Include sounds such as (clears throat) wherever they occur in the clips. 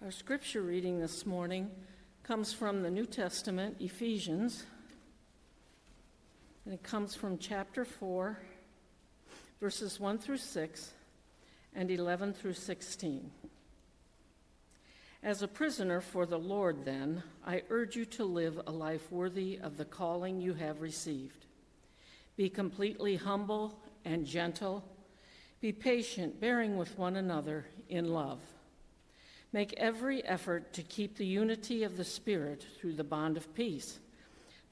Our scripture reading this morning comes from the New Testament, Ephesians, and it comes from chapter 4, verses 1 through 6 and 11 through 16. As a prisoner for the Lord, then, I urge you to live a life worthy of the calling you have received. Be completely humble and gentle. Be patient, bearing with one another in love. Make every effort to keep the unity of the Spirit through the bond of peace.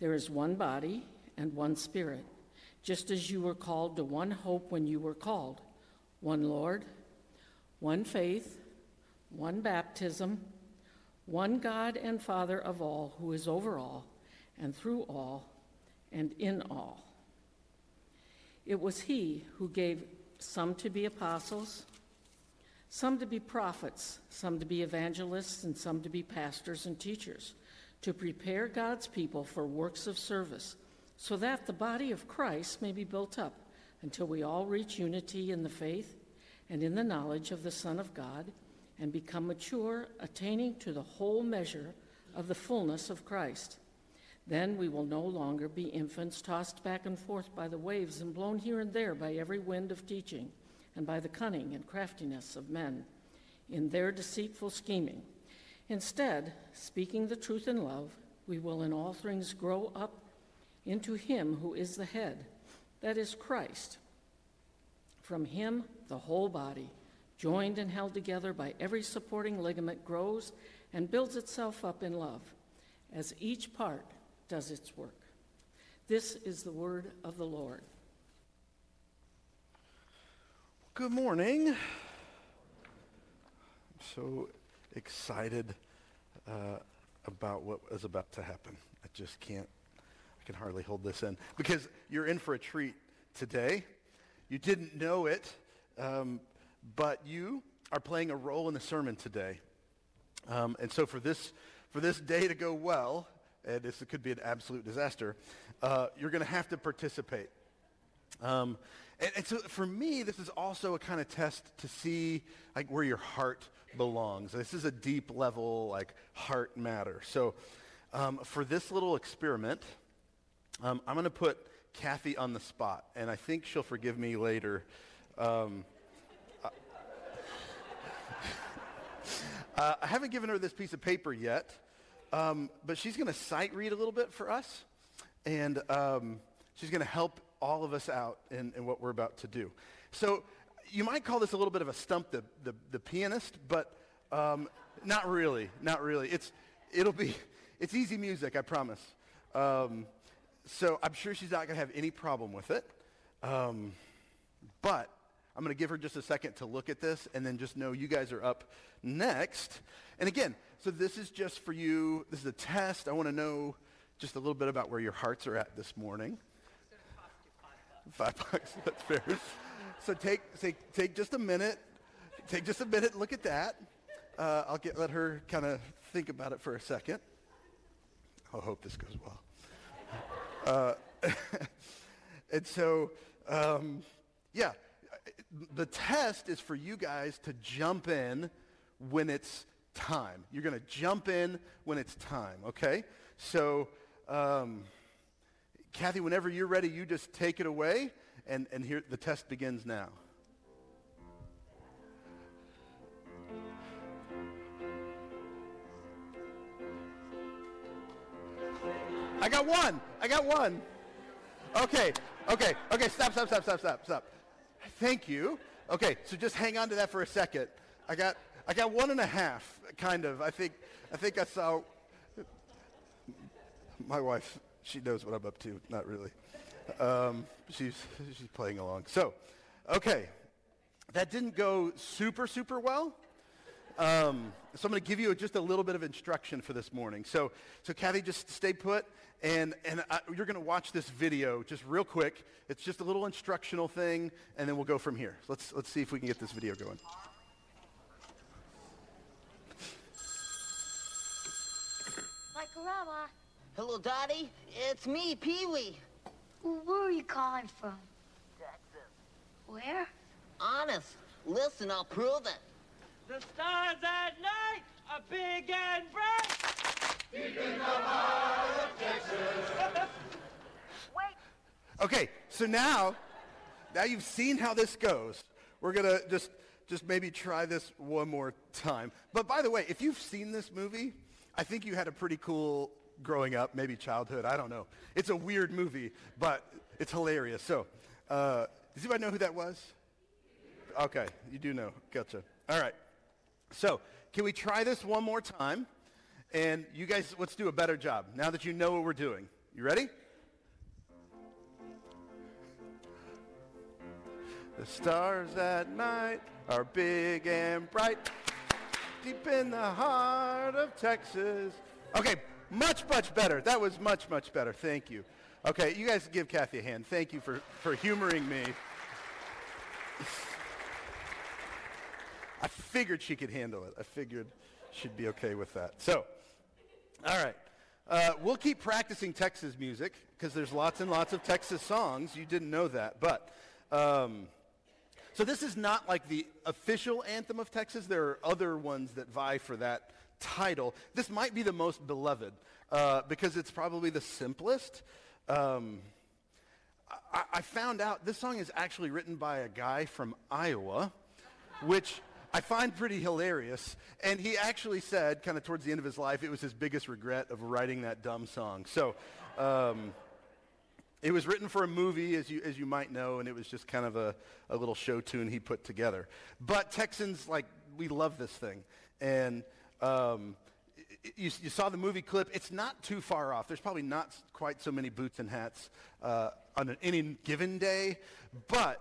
There is one body and one Spirit, just as you were called to one hope when you were called one Lord, one faith, one baptism, one God and Father of all, who is over all, and through all, and in all. It was He who gave some to be apostles, some to be prophets, some to be evangelists, and some to be pastors and teachers, to prepare God's people for works of service, so that the body of Christ may be built up until we all reach unity in the faith and in the knowledge of the Son of God and become mature, attaining to the whole measure of the fullness of Christ. Then we will no longer be infants tossed back and forth by the waves and blown here and there by every wind of teaching and by the cunning and craftiness of men in their deceitful scheming. Instead, speaking the truth in love, we will in all things grow up into Him who is the head, that is Christ. From Him, the whole body joined and held together by every supporting ligament, grows and builds itself up in love as each part does its work. This is the word of the Lord. Good morning. I'm so excited uh, about what is about to happen. I just can't, I can hardly hold this in because you're in for a treat today. You didn't know it. Um, but you are playing a role in the sermon today. Um, and so for this, for this day to go well, and this could be an absolute disaster, uh, you're going to have to participate. Um, and, and, so for me, this is also a kind of test to see like where your heart belongs. This is a deep level like heart matter. So um, for this little experiment, um, I'm going to put Kathy on the spot, and I think she'll forgive me later. Um, Uh, (laughs) I haven't given her this piece of paper yet, um, but she's going to sight read a little bit for us, and um, she's going to help all of us out in, in, what we're about to do. So you might call this a little bit of a stump the, the, the pianist, but um, not really, not really. It's, it'll be, (laughs) it's easy music, I promise. Um, so I'm sure she's not going to have any problem with it. Um, but I'm going to give her just a second to look at this and then just know you guys are up next. And again, so this is just for you. This is a test. I want to know just a little bit about where your hearts are at this morning. Five (laughs) bucks. That's fair. So take, take, take just a minute. Take just a minute. Look at that. Uh, I'll get, let her kind of think about it for a second. I hope this goes well. Uh, (laughs) and so, um, yeah, the test is for you guys to jump in when it's time. You're going to jump in when it's time, okay? So, um, Kathy, whenever you're ready, you just take it away, and, and here the test begins now. I got one. I got one. Okay, okay, okay, stop, stop, stop, stop, stop, stop. Thank you. Okay, so just hang on to that for a second. I got, I got one and a half, kind of. I think, I think I saw. My wife, she knows what I'm up to. Not really. Um, she's, she's playing along. So, okay, that didn't go super, super well. Um, so I'm going to give you just a little bit of instruction for this morning. So, so Kathy, just stay put, and and I, you're going to watch this video just real quick. It's just a little instructional thing, and then we'll go from here. Let's let's see if we can get this video going. Like Grandma. Hello, Daddy. It's me, Pee Wee. Where are you calling from? Texas. Where? Honest. Listen, I'll prove it. The stars at night are big and bright. keep in the Wait. Okay, so now, now you've seen how this goes. We're gonna just, just maybe try this one more time. But by the way, if you've seen this movie, I think you had a pretty cool growing up, maybe childhood. I don't know. It's a weird movie, but it's hilarious. So, uh, does anybody know who that was? Okay, you do know. Gotcha. All right. So, can we try this one more time? And you guys, let's do a better job now that you know what we're doing. You ready? The stars at night are big and bright, deep in the heart of Texas. Okay, much, much better. That was much, much better. Thank you. Okay, you guys give Kathy a hand. Thank you for, for humoring me. I figured she could handle it. I figured she'd be okay with that. So, all right. Uh, we'll keep practicing Texas music because there's lots and lots of Texas songs. You didn't know that. But, um, so this is not like the official anthem of Texas. There are other ones that vie for that title. This might be the most beloved uh, because it's probably the simplest. Um, I, I found out this song is actually written by a guy from Iowa, which I find pretty hilarious. And he actually said, kind of towards the end of his life, it was his biggest regret of writing that dumb song. So um, it was written for a movie, as you, as you might know, and it was just kind of a, a little show tune he put together. But Texans, like, we love this thing. And um, you, you, saw the movie clip. It's not too far off. There's probably not quite so many boots and hats uh, on an, any given day. But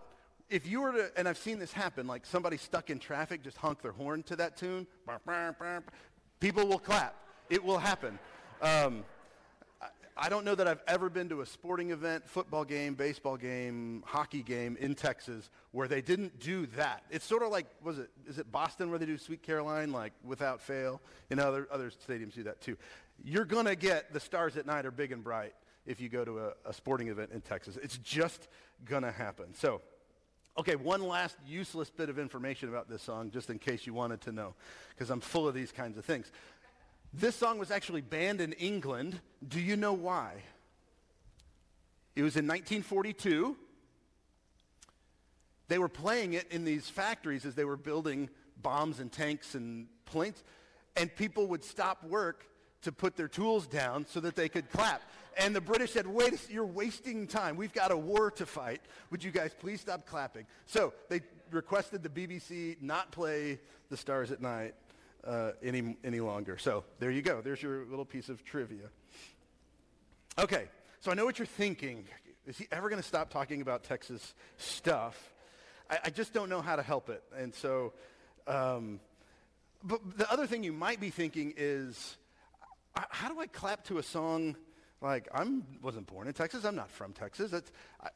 if you were to, and I've seen this happen, like somebody stuck in traffic just honk their horn to that tune, people will clap. It will happen. Um, I don't know that I've ever been to a sporting event, football game, baseball game, hockey game in Texas where they didn't do that. It's sort of like, was it, is it Boston where they do Sweet Caroline, like without fail? Know, other, other stadiums do that too. You're going to get the stars at night are big and bright if you go to a, a sporting event in Texas. It's just going to happen. So, okay, one last useless bit of information about this song, just in case you wanted to know, because I'm full of these kinds of things. This song was actually banned in England. Do you know why? It was in 1942. They were playing it in these factories as they were building bombs and tanks and planes, and people would stop work to put their tools down so that they could clap. And the British said, wait, you're wasting time. We've got a war to fight. Would you guys please stop clapping? So they requested the BBC not play The Stars at Night uh, any, any longer. So there you go. There's your little piece of trivia. Okay, so I know what you're thinking. Is he ever going to stop talking about Texas stuff? I, I, just don't know how to help it. And so, um, but the other thing you might be thinking is, how do I clap to a song like I wasn't born in Texas? I'm not from Texas. That's, I,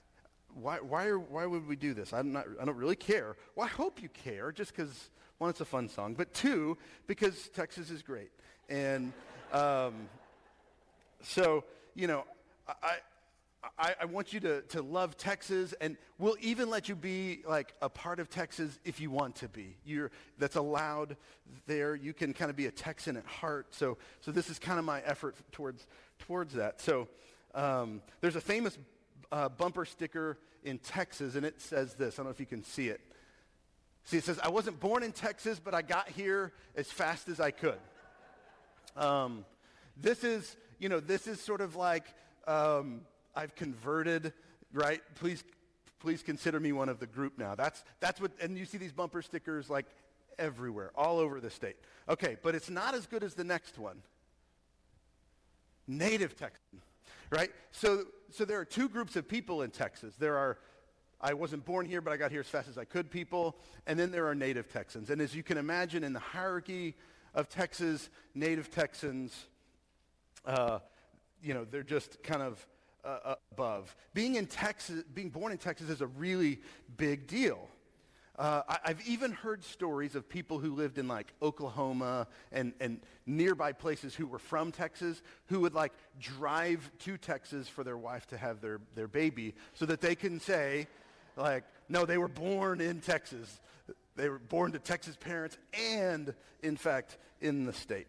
why, why, are, why would we do this? I'm not, I don't really care. Well, I hope you care just because one, it's a fun song, but two, because Texas is great. And um, so, you know, I, I, I, want you to, to love Texas, and we'll even let you be like a part of Texas if you want to be. You're, that's allowed there. You can kind of be a Texan at heart. So, so this is kind of my effort towards, towards that. So um, there's a famous uh, bumper sticker in Texas, and it says this. I don't know if you can see it. See, it says, I wasn't born in Texas, but I got here as fast as I could. Um, this is, you know, this is sort of like um, I've converted, right? Please, please consider me one of the group now. That's, that's what, and you see these bumper stickers like everywhere, all over the state. Okay, but it's not as good as the next one. Native Texan, right? So, so there are two groups of people in Texas. There are I wasn't born here, but I got here as fast as I could people. And then there are native Texans. And as you can imagine, in the hierarchy of Texas, native Texans, uh, you know, they're just kind of uh, above. Being in Texas, being born in Texas is a really big deal. Uh, I, have even heard stories of people who lived in like Oklahoma and, and nearby places who were from Texas who would like drive to Texas for their wife to have their, their baby so that they can say, like, no, they were born in Texas. they were born to Texas parents and, in fact, in the state.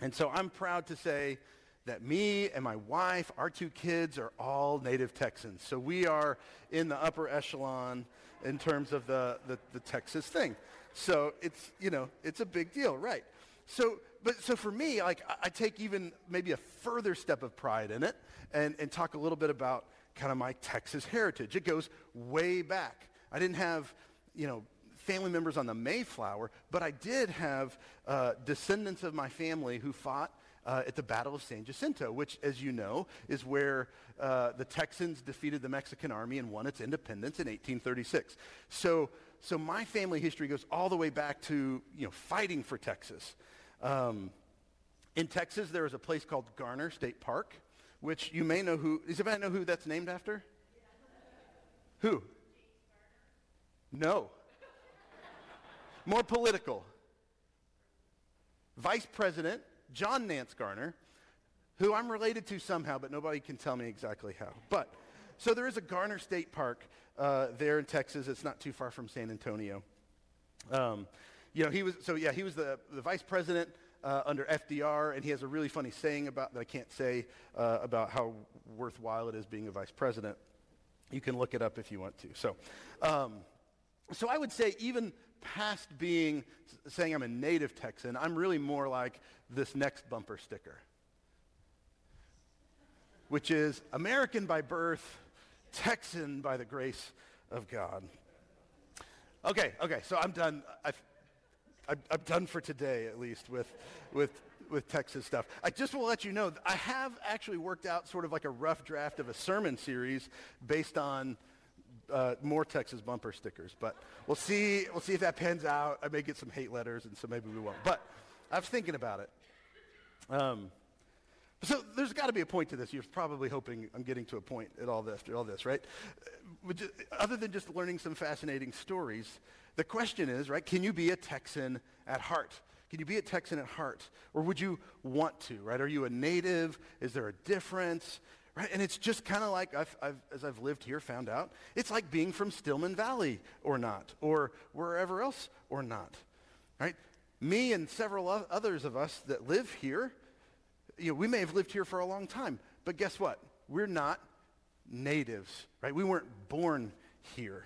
And so I'm proud to say that me and my wife, our two kids, are all native Texans. So we are in the upper echelon in terms of the, the, the Texas thing. So it's, you know, it's a big deal, right? So, but so for me, like I, I take even maybe a further step of pride in it and, and talk a little bit about kind of my Texas heritage. It goes way back. I didn't have, you know, family members on the Mayflower, but I did have uh, descendants of my family who fought uh, at the Battle of San Jacinto, which, as you know, is where uh, the Texans defeated the Mexican army and won its independence in 1836. So, so my family history goes all the way back to you know fighting for Texas. Um, in Texas, there is a place called Garner State Park, which you may know who. Does anybody know who that's named after? Who? No. More political. Vice President John Nance Garner, who I'm related to somehow, but nobody can tell me exactly how. But so there is a Garner State Park uh, there in Texas. It's not too far from San Antonio. Um, you know, he was so yeah, he was the, the vice president uh, under FDR, and he has a really funny saying about that I can't say uh, about how worthwhile it is being a vice president. You can look it up if you want to. So, um, so I would say even past being saying I'm a native Texan, I'm really more like this next bumper sticker, which is American by birth, Texan by the grace of God. Okay, okay, so I'm done. I've, I'm, I'm done for today, at least, with, with, with Texas stuff. I just will let you know, I have actually worked out sort of like a rough draft of a sermon series based on uh, more Texas bumper stickers. But we'll see, we'll see if that pans out. I may get some hate letters, and so maybe we won't. But I was thinking about it. Um, so there's got to be a point to this. You're probably hoping I'm getting to a point at all this, all this, right? Other than just learning some fascinating stories, the question is, right, can you be a Texan at heart? Can you be a Texan at heart? Or would you want to, right? Are you a native? Is there a difference? Right? And it's just kind of like, I've, I've, as I've lived here, found out, it's like being from Stillman Valley or not, or wherever else or not. Right? Me and several others of us that live here, you know, we may have lived here for a long time, but guess what? We're not natives, right? We weren't born here.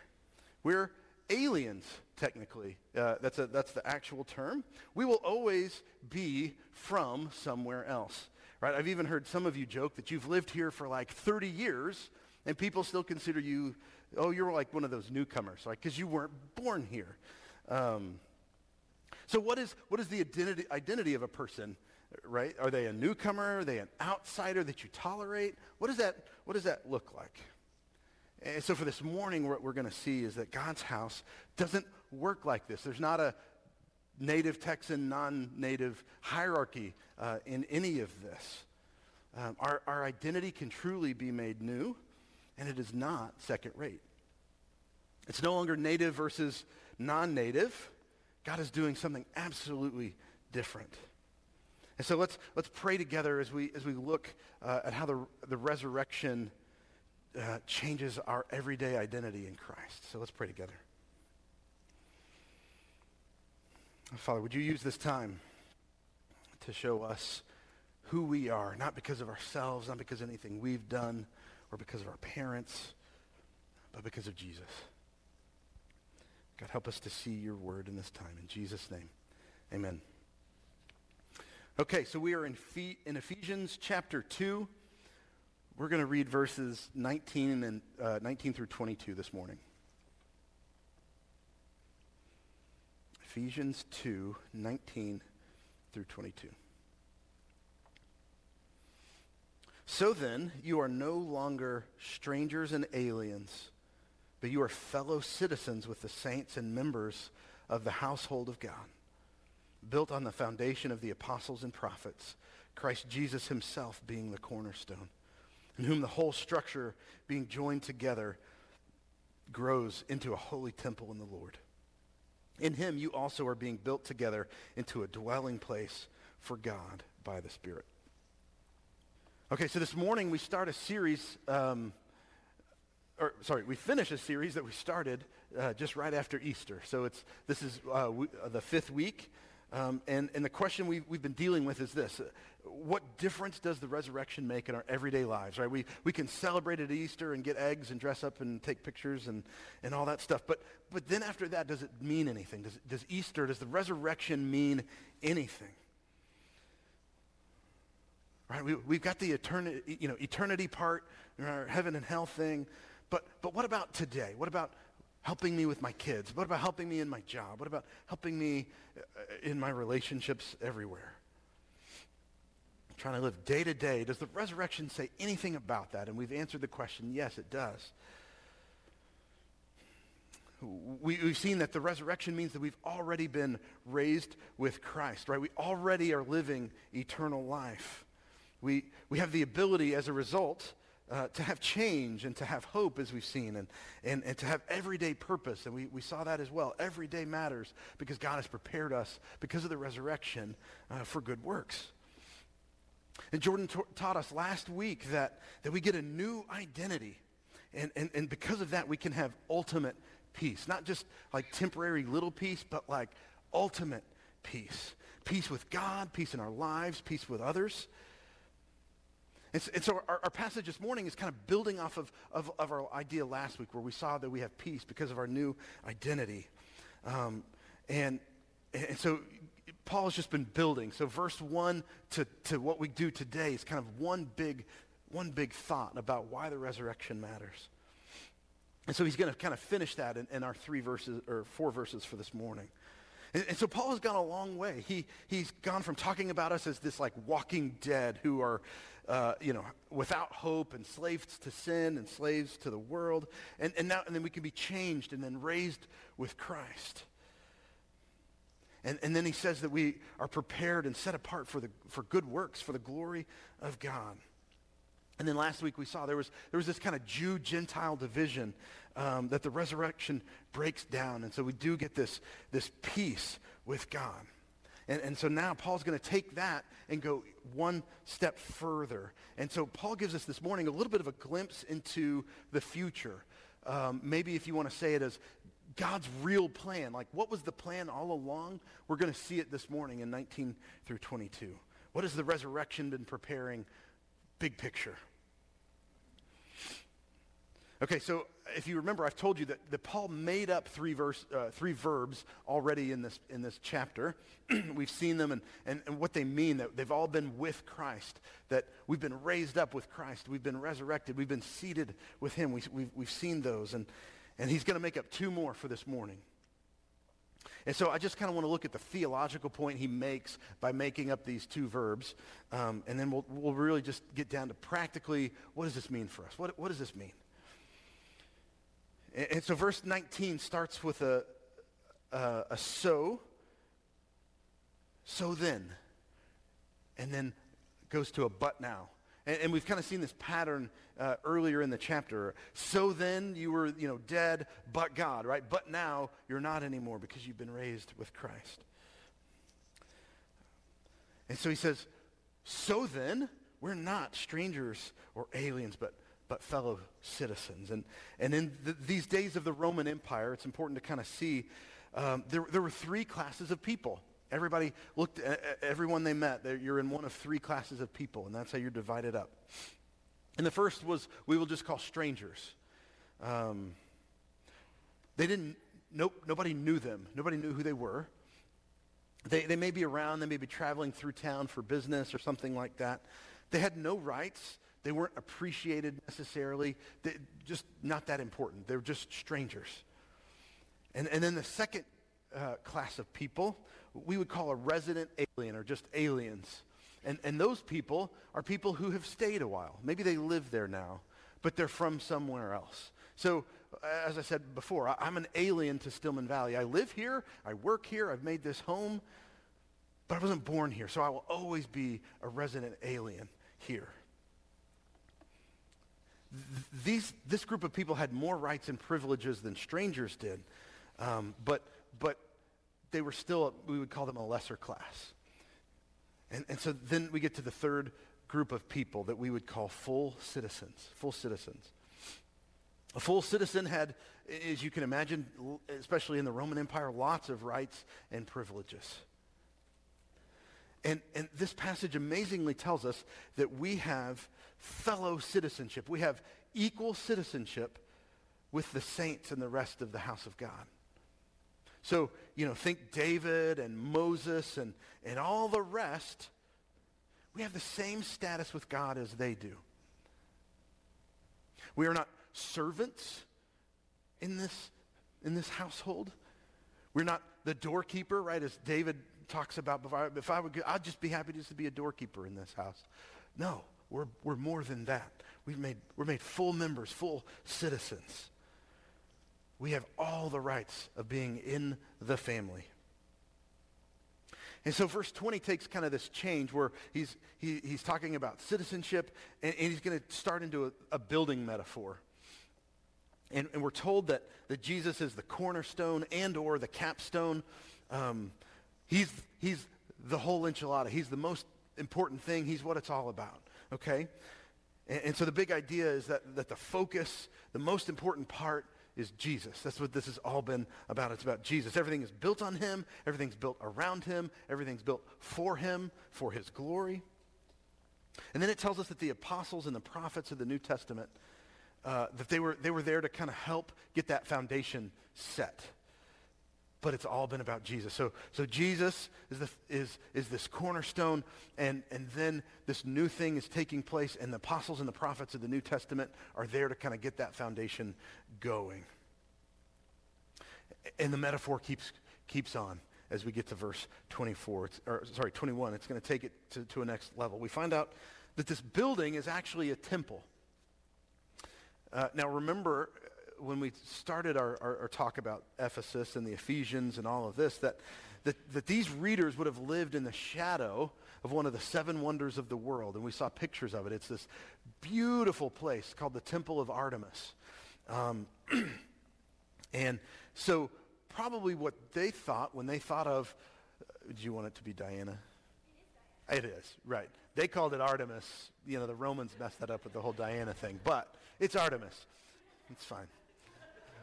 We're aliens, technically. Uh, that's, a, that's the actual term. We will always be from somewhere else right? I've even heard some of you joke that you've lived here for like 30 years and people still consider you, oh, you're like one of those newcomers, like, because you weren't born here. Um, so what is, what is the identity, identity of a person, right? Are they a newcomer? Are they an outsider that you tolerate? What does that, what does that look like? And so for this morning, what we're going to see is that God's house doesn't work like this. There's not a native Texan, non-native hierarchy uh, in any of this. Um, our, our identity can truly be made new, and it is not second rate. It's no longer native versus non-native. God is doing something absolutely different. And so let's, let's pray together as we, as we look uh, at how the, the resurrection uh, changes our everyday identity in Christ. So let's pray together. Father, would you use this time to show us who we are, not because of ourselves, not because of anything we've done or because of our parents, but because of Jesus. God, help us to see your word in this time. In Jesus' name, amen. Okay, so we are in, in Ephesians chapter 2. We're going to read verses 19, and, uh, 19 through 22 this morning. Ephesians 2 19 through 22. So then, you are no longer strangers and aliens, but you are fellow citizens with the saints and members of the household of God, built on the foundation of the apostles and prophets, Christ Jesus himself being the cornerstone, in whom the whole structure being joined together grows into a holy temple in the Lord. In him you also are being built together into a dwelling place for God by the Spirit. Okay, so this morning we start a series, um, or sorry, we finish a series that we started uh, just right after Easter. So it's, this is uh, w- uh, the fifth week. Um, and, and the question we've, we've been dealing with is this. What difference does the resurrection make in our everyday lives, right? We, we can celebrate at Easter and get eggs and dress up and take pictures and, and all that stuff. But, but then after that, does it mean anything? Does, does Easter, does the resurrection mean anything? Right? We, we've got the eternity, you know, eternity part, our heaven and hell thing. But, but what about today? What about helping me with my kids? What about helping me in my job? What about helping me uh, in my relationships everywhere? Trying to live day to day. Does the resurrection say anything about that? And we've answered the question, yes, it does. We, have seen that the resurrection means that we've already been raised with Christ, right? We already are living eternal life. We, we have the ability as a result uh, to have change and to have hope, as we've seen, and, and, and to have everyday purpose. And we, we saw that as well. Every day matters because God has prepared us, because of the resurrection, uh, for good works. And Jordan t- taught us last week that, that we get a new identity. And, and, and because of that, we can have ultimate peace. Not just like temporary little peace, but like ultimate peace. Peace with God, peace in our lives, peace with others. And so, and so our, our, passage this morning is kind of building off of, of, of, our idea last week where we saw that we have peace because of our new identity. Um, and, and so Paul has just been building. So verse 1 to, to what we do today is kind of one big, one big thought about why the resurrection matters. And so he's going to kind of finish that in, in our three verses or four verses for this morning. And, and, so Paul has gone a long way. He, he's gone from talking about us as this like walking dead who are, uh, you know, without hope and slaves to sin and slaves to the world. And, and, now, and then we can be changed and then raised with Christ. And, and then he says that we are prepared and set apart for, the, for good works, for the glory of God. And then last week we saw there was, there was this kind of Jew-Gentile division um, that the resurrection breaks down. And so we do get this, this peace with God. And, and so now Paul's going to take that and go one step further. And so Paul gives us this morning a little bit of a glimpse into the future. Um, maybe if you want to say it as God's real plan. Like, what was the plan all along? We're going to see it this morning in 19 through 22. What has the resurrection been preparing? Big picture. Okay, so if you remember, I've told you that, that Paul made up three, verse, uh, three verbs already in this, in this chapter. (clears throat) we've seen them and, and, and what they mean, that they've all been with Christ, that we've been raised up with Christ, we've been resurrected, we've been seated with him. We, we've, we've seen those, and, and he's going to make up two more for this morning. And so I just kind of want to look at the theological point he makes by making up these two verbs, um, and then we'll, we'll really just get down to practically what does this mean for us? What, what does this mean? And, and so verse 19 starts with a, a, a so, so then, and then goes to a but now. And, and we've kind of seen this pattern uh, earlier in the chapter. So then you were, you know, dead, but God, right? But now you're not anymore because you've been raised with Christ. And so he says, so then we're not strangers or aliens, but but fellow citizens. And, and in the, these days of the Roman Empire, it's important to kind of see um, there, there were three classes of people. Everybody looked at everyone they met. You're in one of three classes of people, and that's how you're divided up. And the first was we will just call strangers. Um, they didn't, nope, nobody knew them. Nobody knew who they were. They, they may be around, they may be traveling through town for business or something like that. They had no rights. They weren't appreciated necessarily. They, just not that important. They were just strangers. And, and then the second uh, class of people we would call a resident alien or just aliens. And, and those people are people who have stayed a while. Maybe they live there now, but they're from somewhere else. So, as I said before, I, I'm an alien to Stillman Valley. I live here, I work here, I've made this home, but I wasn't born here, so I will always be a resident alien here these, this group of people had more rights and privileges than strangers did, um, but, but they were still, we would call them a lesser class. And, and so then we get to the third group of people that we would call full citizens, full citizens. A full citizen had, as you can imagine, especially in the Roman Empire, lots of rights and privileges. And, and this passage amazingly tells us that we have fellow citizenship. We have equal citizenship with the saints and the rest of the house of God. So, you know, think David and Moses and, and all the rest. We have the same status with God as they do. We are not servants in this, in this household. We're not the doorkeeper, right, as David talks about. I, if I would, I'd just be happy just to be a doorkeeper in this house. No, we're, we're more than that. We've made, we're made full members, full citizens. We have all the rights of being in the family. And so verse 20 takes kind of this change where he's, he, he's talking about citizenship and, and he's going to start into a, a building metaphor. And, and, we're told that, that Jesus is the cornerstone and or the capstone. Um, he's, he's the whole enchilada. He's the most important thing. He's what it's all about, okay? And, and so the big idea is that, that the focus, the most important part is Jesus. That's what this has all been about. It's about Jesus. Everything is built on him. Everything's built around him. Everything's built for him, for his glory. And then it tells us that the apostles and the prophets of the New Testament, uh, that they were, they were there to kind of help get that foundation set. But it's all been about Jesus. So, so Jesus is, the, is, is this cornerstone, and, and then this new thing is taking place, and the apostles and the prophets of the New Testament are there to kind of get that foundation going. And the metaphor keeps, keeps on as we get to verse 24, it's, or sorry, 21. It's going to take it to, to a next level. We find out that this building is actually a temple. Uh, now remember, when we started our, our, our, talk about Ephesus and the Ephesians and all of this, that, that, that these readers would have lived in the shadow of one of the seven wonders of the world. And we saw pictures of it. It's this beautiful place called the Temple of Artemis. Um, (clears throat) and so probably what they thought when they thought of, uh, do you want it to be Diana? It is, right. They called it Artemis. You know, the Romans messed that up with the whole Diana thing, but it's Artemis. It's fine.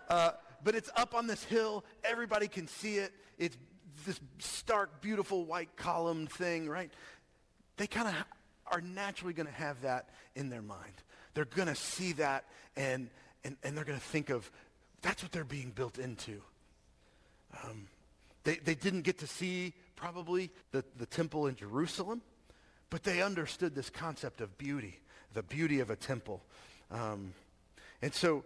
Uh, but it's up on this hill. Everybody can see it. It's this stark, beautiful white column thing, right? They kind of are naturally going to have that in their mind. They're going to see that and, and, and they're going to think of that's what they're being built into. Um, they, they didn't get to see probably the, the temple in Jerusalem, but they understood this concept of beauty, the beauty of a temple. Um, and so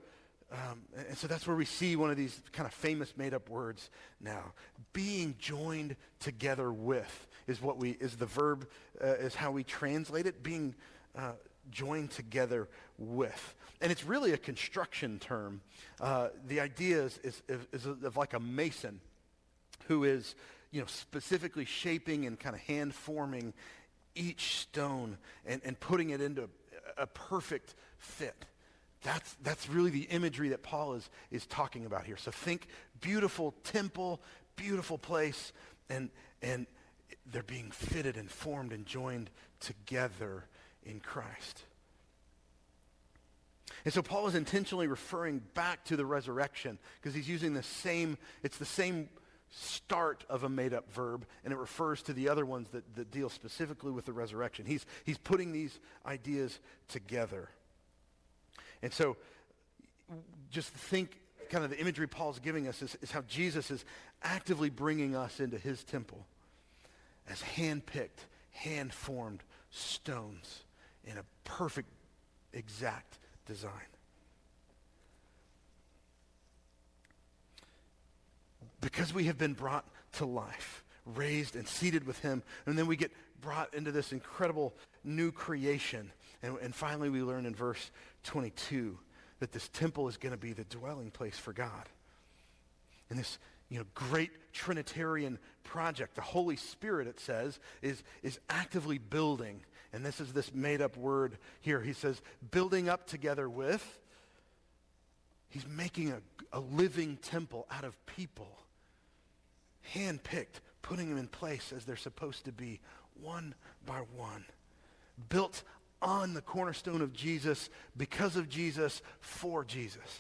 um, and so that's where we see one of these kind of famous made-up words now. Being joined together with is what we is the verb uh, is how we translate it. Being uh, joined together with, and it's really a construction term. Uh, the idea is, is, is, of like a mason who is you know specifically shaping and kind of hand forming each stone and, and putting it into a perfect fit. That's, that's really the imagery that Paul is, is talking about here. So think beautiful temple, beautiful place, and, and they're being fitted and formed and joined together in Christ. And so Paul is intentionally referring back to the resurrection because he's using the same, it's the same start of a made-up verb, and it refers to the other ones that, that deal specifically with the resurrection. He's, he's putting these ideas together. And so just think kind of the imagery Paul's giving us is, is how Jesus is actively bringing us into his temple as hand-picked, hand-formed stones in a perfect, exact design. Because we have been brought to life, raised and seated with him, and then we get brought into this incredible new creation. And, and finally, we learn in verse 22 that this temple is going to be the dwelling place for God. And this you know, great Trinitarian project, the Holy Spirit, it says, is, is actively building. And this is this made-up word here. He says, building up together with. He's making a, a living temple out of people, handpicked, putting them in place as they're supposed to be, one by one, built on the cornerstone of Jesus, because of Jesus, for Jesus.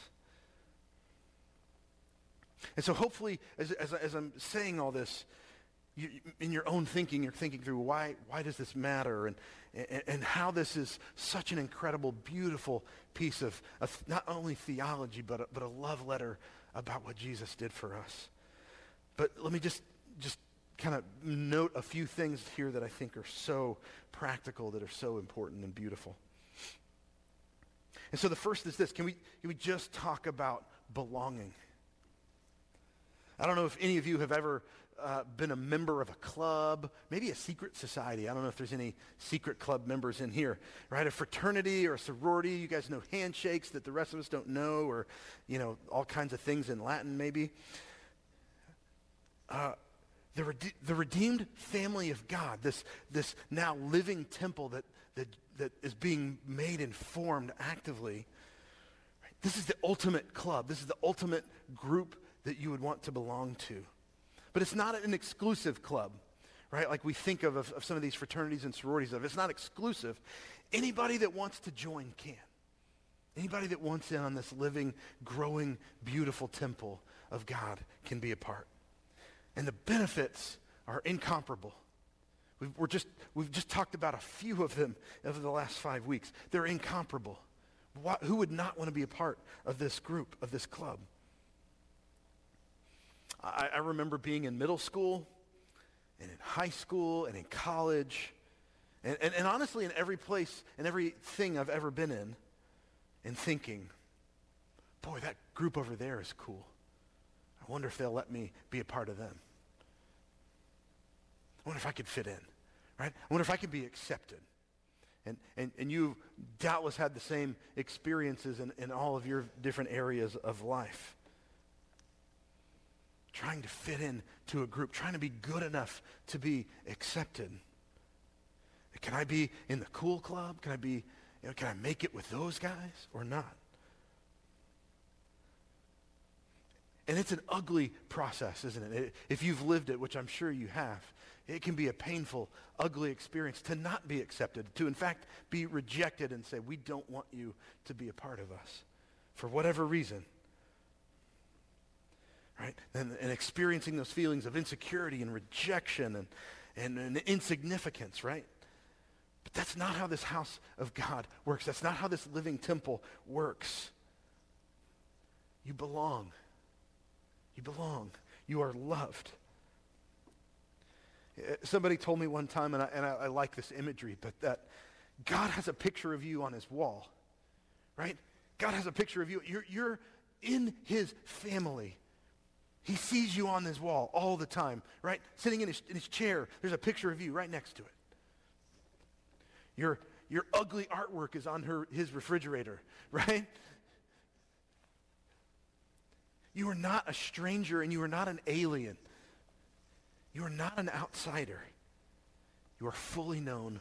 And so hopefully, as, as, as I'm saying all this, you, in your own thinking, you're thinking through why, why does this matter and, and, and how this is such an incredible, beautiful piece of, of not only theology, but a, but a love letter about what Jesus did for us. But let me just, just kind of note a few things here that I think are so practical, that are so important and beautiful. And so the first is this. Can we, can we just talk about belonging? I don't know if any of you have ever uh, been a member of a club, maybe a secret society. I don't know if there's any secret club members in here, right? A fraternity or a sorority. You guys know handshakes that the rest of us don't know, or, you know, all kinds of things in Latin, maybe. Uh, the, rede- the redeemed family of God, this, this now living temple that, that, that is being made and formed actively, right? this is the ultimate club. This is the ultimate group that you would want to belong to. But it's not an exclusive club, right? Like we think of, of, of some of these fraternities and sororities of. It's not exclusive. Anybody that wants to join can. Anybody that wants in on this living, growing, beautiful temple of God can be a part. And the benefits are incomparable. We've, we're just, we've just talked about a few of them over the last five weeks. They're incomparable. What, who would not want to be a part of this group, of this club? I, I remember being in middle school and in high school and in college and, and, and honestly in every place and everything I've ever been in and thinking, boy, that group over there is cool. I wonder if they'll let me be a part of them. Wonder if I could fit in, right? I wonder if I could be accepted. And, and, and you doubtless had the same experiences in, in all of your different areas of life trying to fit in to a group, trying to be good enough to be accepted. Can I be in the cool club? Can I be, you know, can I make it with those guys or not? And it's an ugly process, isn't it? If you've lived it, which I'm sure you have, it can be a painful, ugly experience to not be accepted, to in fact be rejected and say, we don't want you to be a part of us for whatever reason right? And, and experiencing those feelings of insecurity and rejection and, and, and insignificance, right? But that's not how this house of God works. That's not how this living temple works. You belong. You belong. You are loved. Eh, somebody told me one time, and I, and I, I like this imagery, but that God has a picture of you on his wall, right? God has a picture of you. You're, you're in his family. He sees you on this wall all the time, right? Sitting in his, in his chair, there's a picture of you right next to it. Your, your ugly artwork is on her, his refrigerator, (laughs) right? You are not a stranger and you are not an alien. You are not an outsider. You are fully known,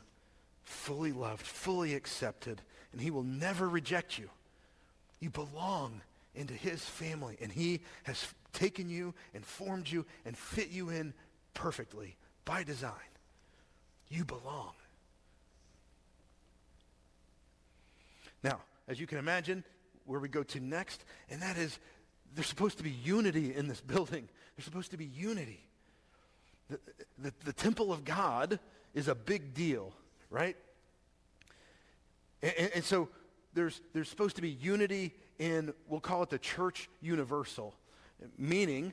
fully loved, fully accepted, and he will never reject you. You belong into his family, and he has taken you and formed you and fit you in perfectly by design. You belong. Now, as you can imagine, where we go to next, and that is there's supposed to be unity in this building. There's supposed to be unity. The, the, the temple of God is a big deal, right? And, and, so there's, there's supposed to be unity in, we'll call it the church universal, meaning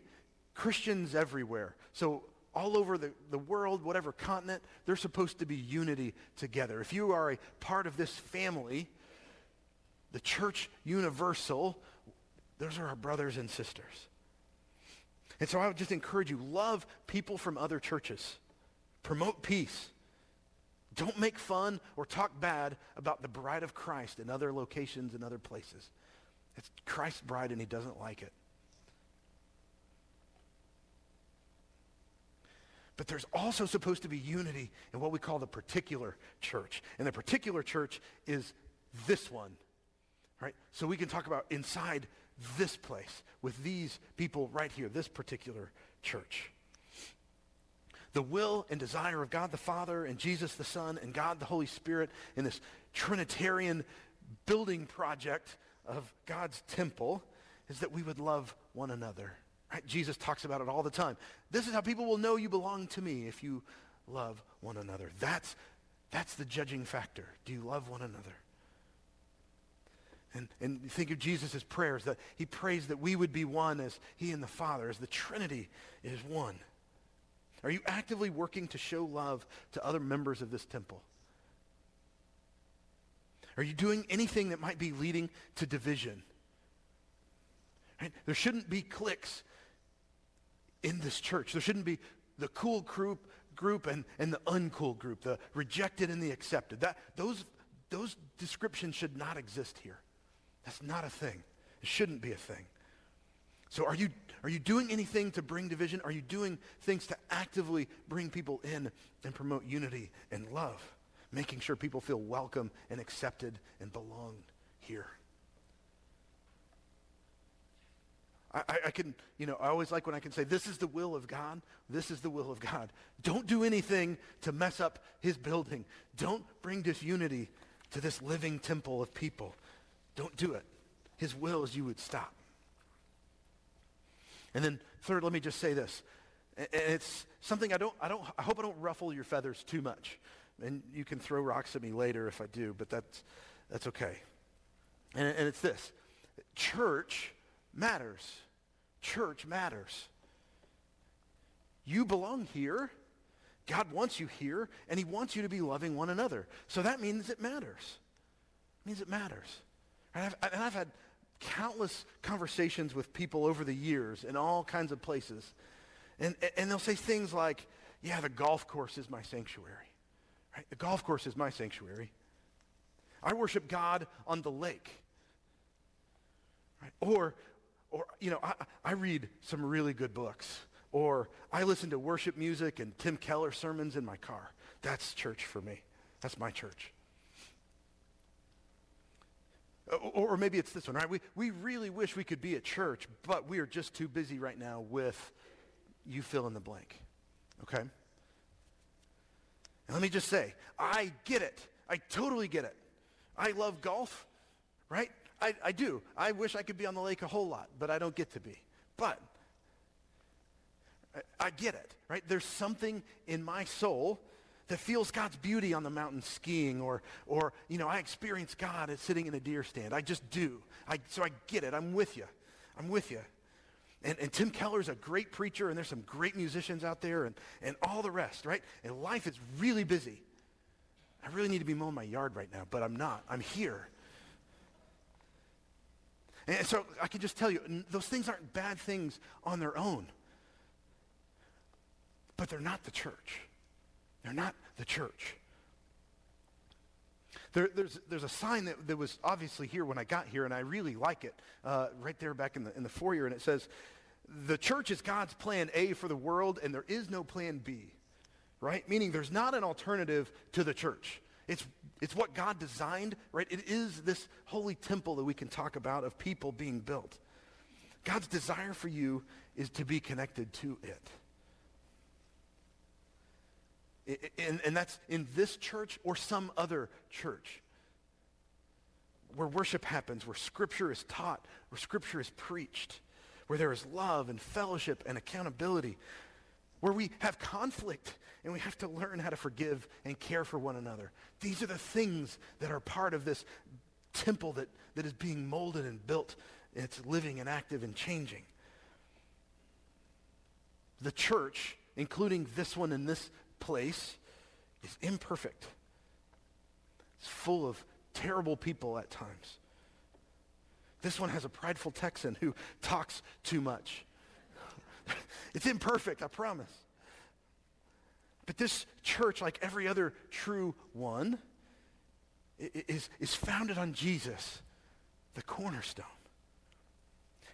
Christians everywhere. So all over the, the world, whatever continent, there's supposed to be unity together. If you are a part of this family, the church universal, those are our brothers and sisters. And so I would just encourage you, love people from other churches. Promote peace. Don't make fun or talk bad about the bride of Christ in other locations and other places. It's Christ's bride and he doesn't like it. But there's also supposed to be unity in what we call the particular church. And the particular church is this one, right? So we can talk about inside this place with these people right here, this particular church. The will and desire of God the Father and Jesus the Son and God the Holy Spirit in this Trinitarian building project of God's temple is that we would love one another. Right? Jesus talks about it all the time. This is how people will know you belong to me if you love one another. That's, that's the judging factor. Do you love one another? And, and think of Jesus' prayers that he prays that we would be one as he and the Father, as the Trinity is one. Are you actively working to show love to other members of this temple? Are you doing anything that might be leading to division? Right? There shouldn't be cliques in this church. There shouldn't be the cool group, group and, and the uncool group, the rejected and the accepted. That, those, those descriptions should not exist here. That's not a thing. It shouldn't be a thing. So are you, are you doing anything to bring division? Are you doing things to actively bring people in and promote unity and love? Making sure people feel welcome and accepted and belong here. I, I, can, you know, I always like when I can say, this is the will of God. This is the will of God. Don't do anything to mess up his building. Don't bring disunity to this living temple of people. Don't do it. His will is you would stop. And then third, let me just say this. It's something I don't, I don't, I hope I don't ruffle your feathers too much. And you can throw rocks at me later if I do, but that's, that's okay. And, and it's this. Church matters. Church matters. You belong here. God wants you here, and he wants you to be loving one another. So that means it matters. It means it matters. And I've, and I've had countless conversations with people over the years in all kinds of places. And, and they'll say things like, yeah, the golf course is my sanctuary. Right? The golf course is my sanctuary. I worship God on the lake. Right? Or, or, you know, I, I read some really good books. Or I listen to worship music and Tim Keller sermons in my car. That's church for me. That's my church. Uh, or, or maybe it's this one, right? We, we really wish we could be at church, but we are just too busy right now with you fill in the blank. Okay? And let me just say, I get it. I totally get it. I love golf, right? I, I do. I wish I could be on the lake a whole lot, but I don't get to be. But I, I get it, right? There's something in my soul that feels God's beauty on the mountain skiing or, or you know, I experience God as sitting in a deer stand. I just do. I, so I get it. I'm with you. I'm with you. And, and Tim Keller's a great preacher, and there's some great musicians out there, and, and all the rest, right? And life is really busy. I really need to be mowing my yard right now, but I'm not. I'm here. And so I can just tell you, those things aren't bad things on their own, but they're not the church. They're not the church. There, there's, there's a sign that, that was obviously here when I got here, and I really like it, uh, right there back in the, in the foyer, and it says, the church is God's plan A for the world, and there is no plan B, right? Meaning there's not an alternative to the church. It's, it's what God designed, right? It is this holy temple that we can talk about of people being built. God's desire for you is to be connected to it. And, and that's in this church or some other church where worship happens, where scripture is taught, where scripture is preached, where there is love and fellowship and accountability, where we have conflict and we have to learn how to forgive and care for one another. These are the things that are part of this temple that, that is being molded and built. And it's living and active and changing. The church, including this one in this place is imperfect. It's full of terrible people at times. This one has a prideful Texan who talks too much. (laughs) it's imperfect, I promise. But this church, like every other true one, is, is founded on Jesus, the cornerstone.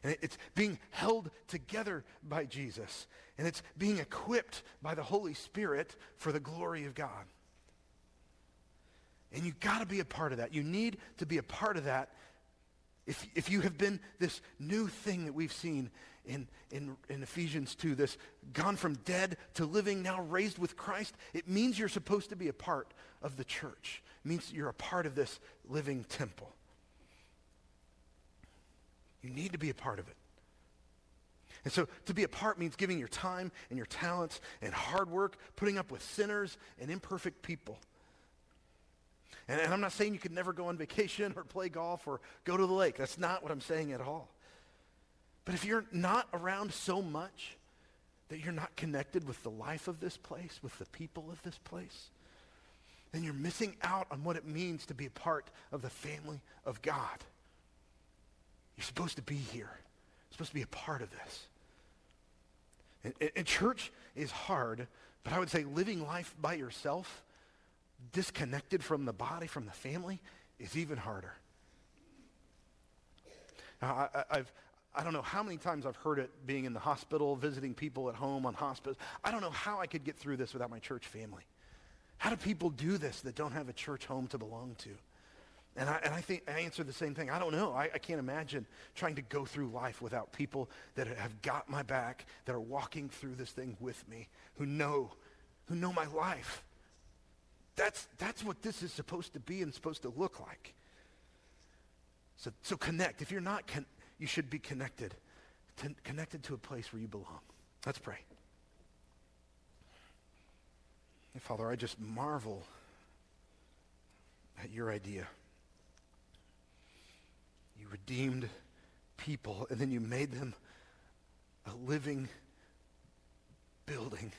And it's being held together by Jesus. And it's being equipped by the Holy Spirit for the glory of God. And you've got to be a part of that. You need to be a part of that if, if you have been this new thing that we've seen in, in, in Ephesians 2, this gone from dead to living, now raised with Christ, it means you're supposed to be a part of the church. It means you're a part of this living temple. You need to be a part of it. And so to be a part means giving your time and your talents and hard work, putting up with sinners and imperfect people. And, and I'm not saying you could never go on vacation or play golf or go to the lake. That's not what I'm saying at all. But if you're not around so much that you're not connected with the life of this place, with the people of this place, then you're missing out on what it means to be a part of the family of God. You're supposed to be here. You're supposed to be a part of this. And, and, and church is hard, but I would say living life by yourself, disconnected from the body, from the family, is even harder. Now, I, I've, I don't know how many times I've heard it being in the hospital, visiting people at home on hospice. I don't know how I could get through this without my church family. How do people do this that don't have a church home to belong to? And I, and I think I answer the same thing. I don't know. I, I can't imagine trying to go through life without people that have got my back, that are walking through this thing with me, who know, who know my life. That's, that's what this is supposed to be and supposed to look like. So, so connect. If you're not, con- you should be connected. To, connected to a place where you belong. Let's pray. Father, I just marvel at your idea. Redeemed people, and then you made them a living building,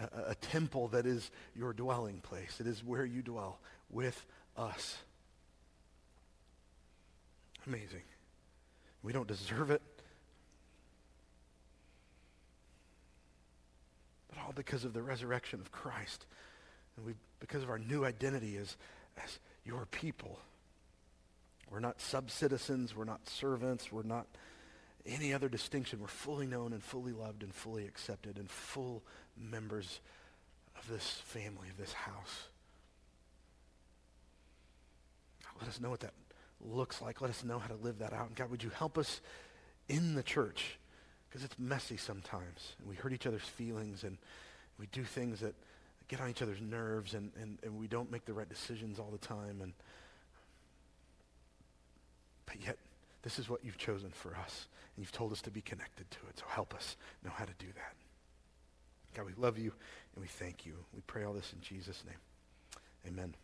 a, a, temple that is your dwelling place. It is where you dwell with us. Amazing. We don't deserve it. But all because of the resurrection of Christ. And we, because of our new identity as, as your people. We're not sub-citizens. We're not servants. We're not any other distinction. We're fully known and fully loved and fully accepted and full members of this family, of this house. Let us know what that looks like. Let us know how to live that out. And God, would you help us in the church? Because it's messy sometimes. And we hurt each other's feelings and we do things that get on each other's nerves and, and, and we don't make the right decisions all the time. And But yet, this is what you've chosen for us. And you've told us to be connected to it. So help us know how to do that. God, we love you and we thank you. We pray all this in Jesus' name. Amen.